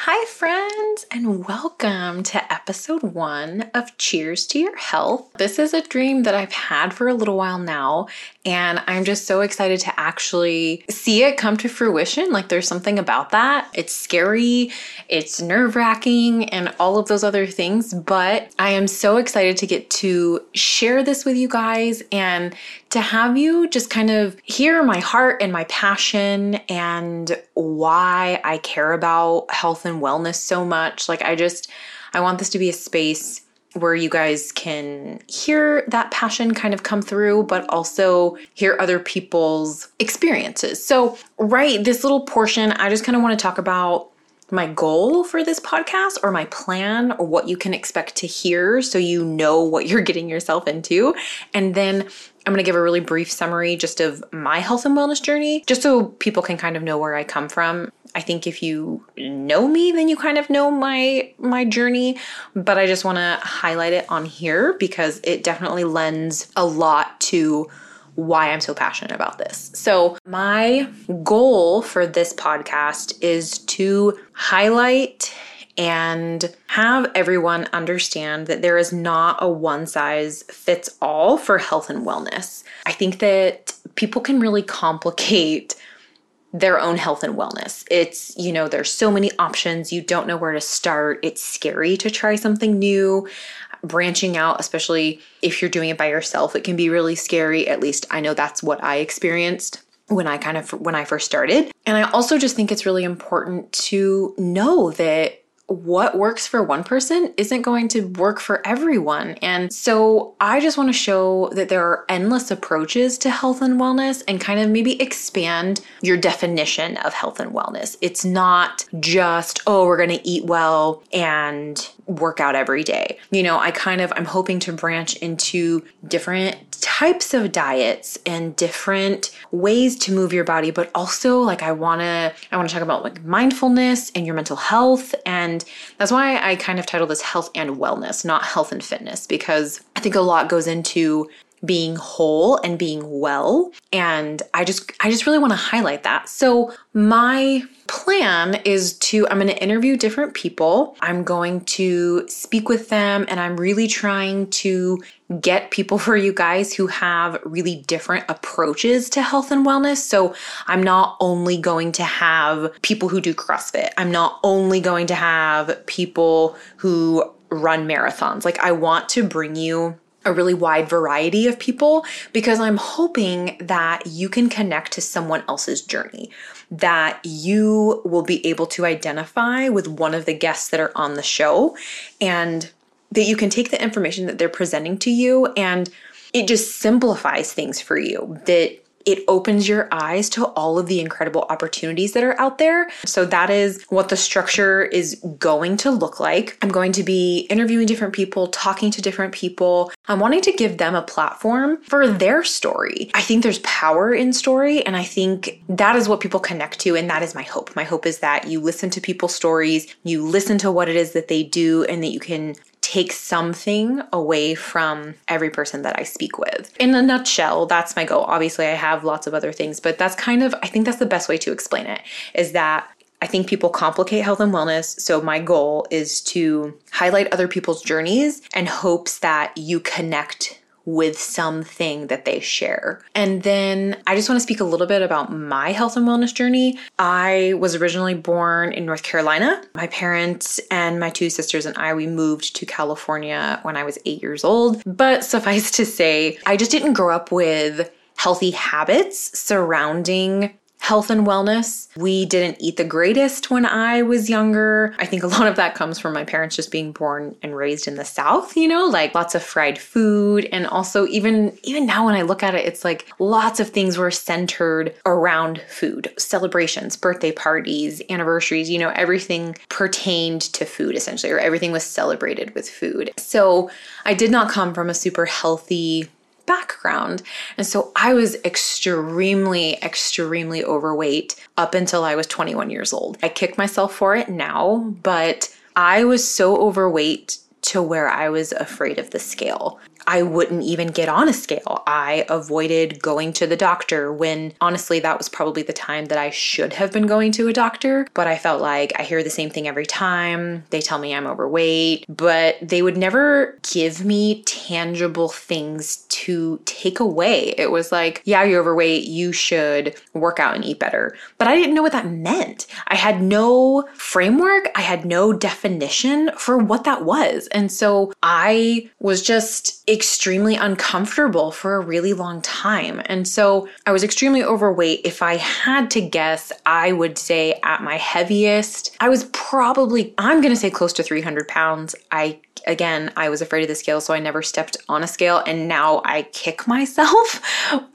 Hi, friends, and welcome to episode one of Cheers to Your Health. This is a dream that I've had for a little while now, and I'm just so excited to actually see it come to fruition. Like, there's something about that. It's scary, it's nerve wracking, and all of those other things, but I am so excited to get to share this with you guys and to have you just kind of hear my heart and my passion and why I care about health and wellness so much. Like, I just, I want this to be a space where you guys can hear that passion kind of come through, but also hear other people's experiences. So, right, this little portion, I just kind of want to talk about my goal for this podcast or my plan or what you can expect to hear so you know what you're getting yourself into. And then I'm going to give a really brief summary just of my health and wellness journey, just so people can kind of know where I come from. I think if you know me, then you kind of know my my journey, but I just want to highlight it on here because it definitely lends a lot to why I'm so passionate about this. So, my goal for this podcast is to highlight and have everyone understand that there is not a one size fits all for health and wellness. I think that people can really complicate their own health and wellness. It's, you know, there's so many options, you don't know where to start. It's scary to try something new. Branching out, especially if you're doing it by yourself, it can be really scary. At least I know that's what I experienced when I kind of when I first started. And I also just think it's really important to know that what works for one person isn't going to work for everyone. And so I just want to show that there are endless approaches to health and wellness and kind of maybe expand your definition of health and wellness. It's not just, oh, we're going to eat well and work out every day. You know, I kind of I'm hoping to branch into different types of diets and different ways to move your body, but also like I want to I want to talk about like mindfulness and your mental health and that's why I kind of titled this health and wellness, not health and fitness because I think a lot goes into being whole and being well. And i just i just really want to highlight that. So my plan is to i'm going to interview different people. I'm going to speak with them and i'm really trying to get people for you guys who have really different approaches to health and wellness. So i'm not only going to have people who do crossfit. I'm not only going to have people who run marathons. Like i want to bring you a really wide variety of people because I'm hoping that you can connect to someone else's journey, that you will be able to identify with one of the guests that are on the show, and that you can take the information that they're presenting to you and it just simplifies things for you. That it opens your eyes to all of the incredible opportunities that are out there. So that is what the structure is going to look like. I'm going to be interviewing different people, talking to different people. I'm wanting to give them a platform for their story. I think there's power in story, and I think that is what people connect to, and that is my hope. My hope is that you listen to people's stories, you listen to what it is that they do, and that you can take something away from every person that I speak with. In a nutshell, that's my goal. Obviously, I have lots of other things, but that's kind of, I think that's the best way to explain it is that I think people complicate health and wellness. So, my goal is to highlight other people's journeys and hopes that you connect with something that they share. And then I just want to speak a little bit about my health and wellness journey. I was originally born in North Carolina. My parents and my two sisters and I, we moved to California when I was eight years old. But suffice to say, I just didn't grow up with healthy habits surrounding health and wellness. We didn't eat the greatest when I was younger. I think a lot of that comes from my parents just being born and raised in the South, you know, like lots of fried food and also even even now when I look at it it's like lots of things were centered around food. Celebrations, birthday parties, anniversaries, you know, everything pertained to food essentially or everything was celebrated with food. So, I did not come from a super healthy background. And so I was extremely, extremely overweight up until I was 21 years old. I kick myself for it now, but I was so overweight to where I was afraid of the scale. I wouldn't even get on a scale. I avoided going to the doctor when honestly that was probably the time that I should have been going to a doctor, but I felt like I hear the same thing every time. They tell me I'm overweight, but they would never give me tangible things to take away. It was like, yeah, you're overweight, you should work out and eat better. But I didn't know what that meant. I had no framework, I had no definition for what that was. And so I was just extremely uncomfortable for a really long time. And so I was extremely overweight. If I had to guess, I would say at my heaviest, I was probably, I'm going to say close to 300 pounds. I again, I was afraid of the scale, so I never stepped on a scale. And now I kick myself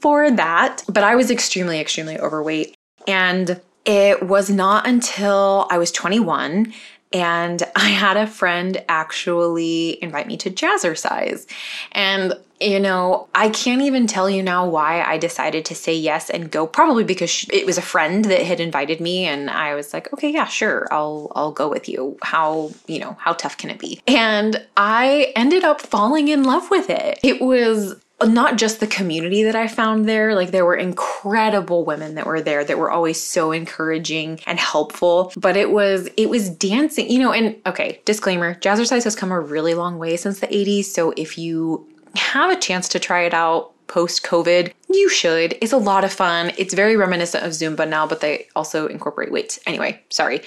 for that. But I was extremely, extremely overweight. And it was not until I was 21 and I had a friend actually invite me to jazzercise. And you know, I can't even tell you now why I decided to say yes and go. Probably because it was a friend that had invited me, and I was like, okay, yeah, sure, I'll I'll go with you. How you know how tough can it be? And I ended up falling in love with it. It was not just the community that I found there, like there were incredible women that were there that were always so encouraging and helpful, but it was it was dancing, you know, and okay, disclaimer, jazzercise has come a really long way since the 80s, so if you have a chance to try it out post COVID, you should. It's a lot of fun. It's very reminiscent of Zumba now, but they also incorporate weights. Anyway, sorry.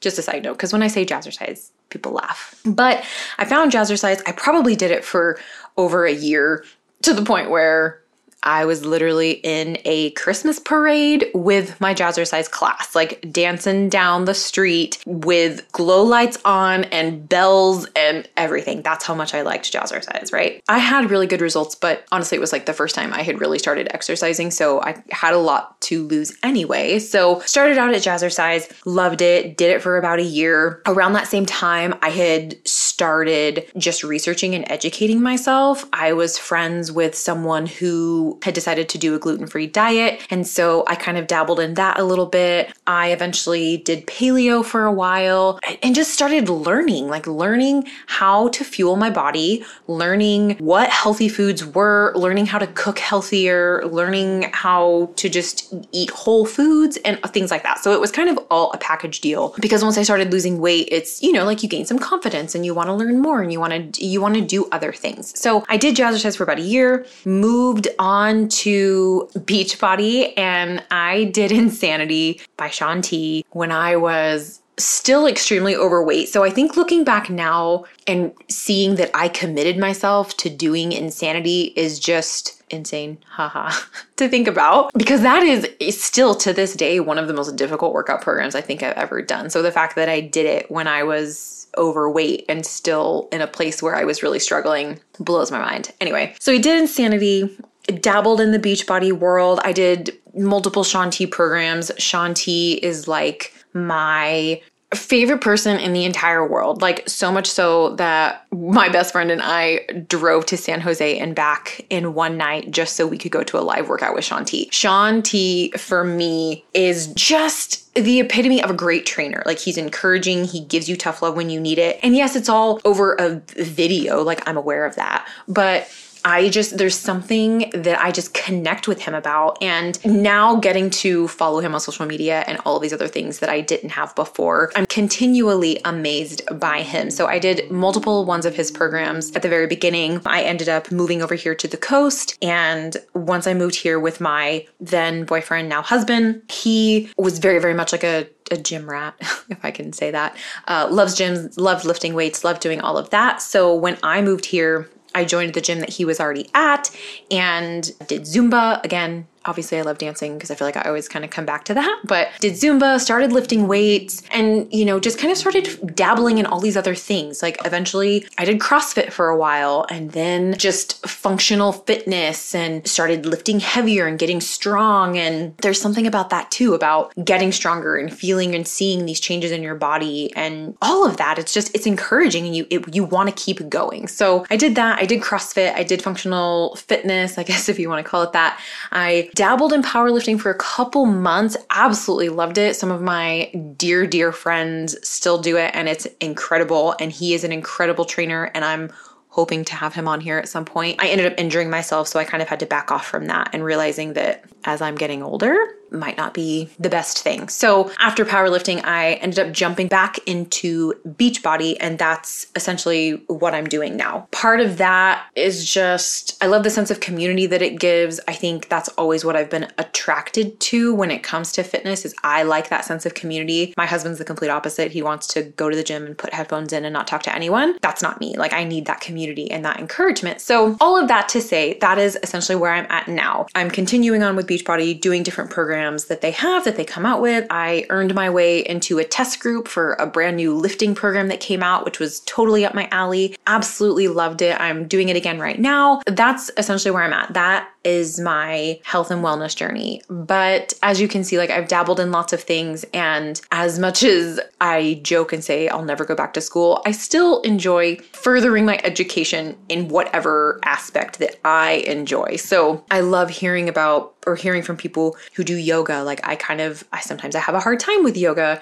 Just a side note, because when I say jazzercise, people laugh. But I found jazzercise. I probably did it for over a year to the point where I was literally in a Christmas parade with my jazzercise class, like dancing down the street with glow lights on and bells and everything. That's how much I liked jazzercise, right? I had really good results, but honestly, it was like the first time I had really started exercising, so I had a lot to lose anyway. So, started out at jazzercise, loved it, did it for about a year. Around that same time, I had started just researching and educating myself. I was friends with someone who had decided to do a gluten free diet. And so I kind of dabbled in that a little bit. I eventually did paleo for a while and just started learning, like learning how to fuel my body, learning what healthy foods were, learning how to cook healthier, learning how to just eat whole foods and things like that. So it was kind of all a package deal because once I started losing weight, it's, you know, like you gain some confidence and you want to learn more and you want to you want to do other things. So I did jazzercise for about a year, moved on to Beachbody and I did Insanity by Shaun T when I was still extremely overweight. So I think looking back now and seeing that I committed myself to doing Insanity is just insane, haha, to think about because that is still to this day one of the most difficult workout programs I think I've ever done. So the fact that I did it when I was overweight and still in a place where I was really struggling blows my mind. Anyway, so we did Insanity dabbled in the Beachbody world. I did multiple Shaun T programs. Shaun T is like my favorite person in the entire world. Like so much so that my best friend and I drove to San Jose and back in one night just so we could go to a live workout with Shaun T. Shaun T for me is just the epitome of a great trainer. Like he's encouraging, he gives you tough love when you need it. And yes, it's all over a video, like I'm aware of that. But I just, there's something that I just connect with him about. And now getting to follow him on social media and all these other things that I didn't have before, I'm continually amazed by him. So I did multiple ones of his programs at the very beginning. I ended up moving over here to the coast. And once I moved here with my then boyfriend, now husband, he was very, very much like a a gym rat, if I can say that. Uh, loves gyms, loved lifting weights, loved doing all of that. So when I moved here, I joined the gym that he was already at and did Zumba. Again, obviously I love dancing because I feel like I always kind of come back to that, but did Zumba, started lifting weights, and you know, just kind of started dabbling in all these other things. Like eventually I did CrossFit for a while and then just functional fitness and started lifting heavier and getting strong. And there's something about that too, about getting stronger and feeling and seeing these changes in your body and all of that. It's just, it's encouraging and you, it, you want to keep going. So I did that. I did CrossFit. I did functional fitness, I guess if you want to call it that. I dabbled in powerlifting for a couple months, absolutely loved it. Some of my dear, dear friends still do it, and it's incredible. And he is an incredible trainer, and I'm hoping to have him on here at some point. I ended up injuring myself, so I kind of had to back off from that and realizing that as I'm getting older, might not be the best thing. So after powerlifting, I ended up jumping back into Beachbody, and that's essentially what I'm doing now. Part of that is just, I love the sense of community that it gives. I think that's always what I've been attracted to when it comes to fitness is I like that sense of community. My husband's the complete opposite. He wants to go to the gym and put headphones in and not talk to anyone. That's not me. Like I need that community and that encouragement. So all of that to say, that is essentially where I'm at now. I'm continuing on with Beachbody, doing different programs programs that they have that they come out with. I earned my way into a test group for a brand new lifting program that came out, which was totally up my alley. Absolutely loved it. I'm doing it again right now. That's essentially where I'm at. That is my health and wellness journey. But as you can see, like I've dabbled in lots of things. And as much as I joke and say I'll never go back to school, I still enjoy furthering my education in whatever aspect that I enjoy. So I love hearing about or hearing from people who do yoga. Like I kind of, I sometimes I have a hard time with yoga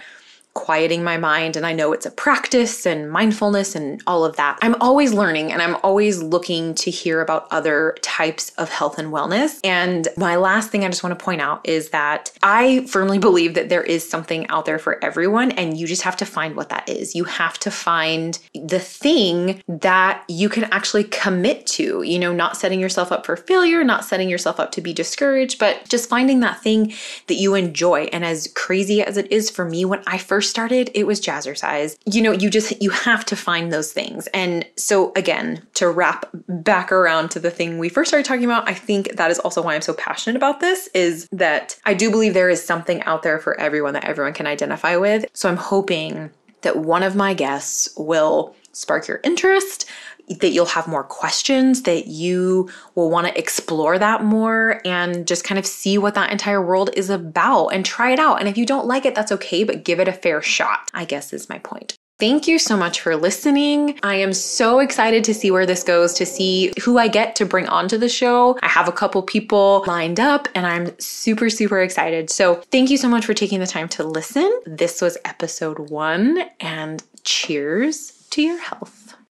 quieting my mind and I know it's a practice and mindfulness and all of that. I'm always learning and I'm always looking to hear about other types of health and wellness. And my last thing I just want to point out is that I firmly believe that there is something out there for everyone and you just have to find what that is. You have to find the thing that you can actually commit to, you know, not setting yourself up for failure, not setting yourself up to be discouraged, but just finding that thing that you enjoy. And as crazy as it is for me when I first first started, it was jazzercise. You know, you just you have to find those things. And so again, to wrap back around to the thing we first started talking about, I think that is also why I'm so passionate about this is that I do believe there is something out there for everyone that everyone can identify with. So I'm hoping that one of my guests will spark your interest, that you'll have more questions, that you will want to explore that more and just kind of see what that entire world is about and try it out. And if you don't like it, that's okay, but give it a fair shot, I guess is my point. Thank you so much for listening. I am so excited to see where this goes, to see who I get to bring onto the show. I have a couple people lined up and I'm super, super excited. So, thank you so much for taking the time to listen. This was episode one, and cheers to your health.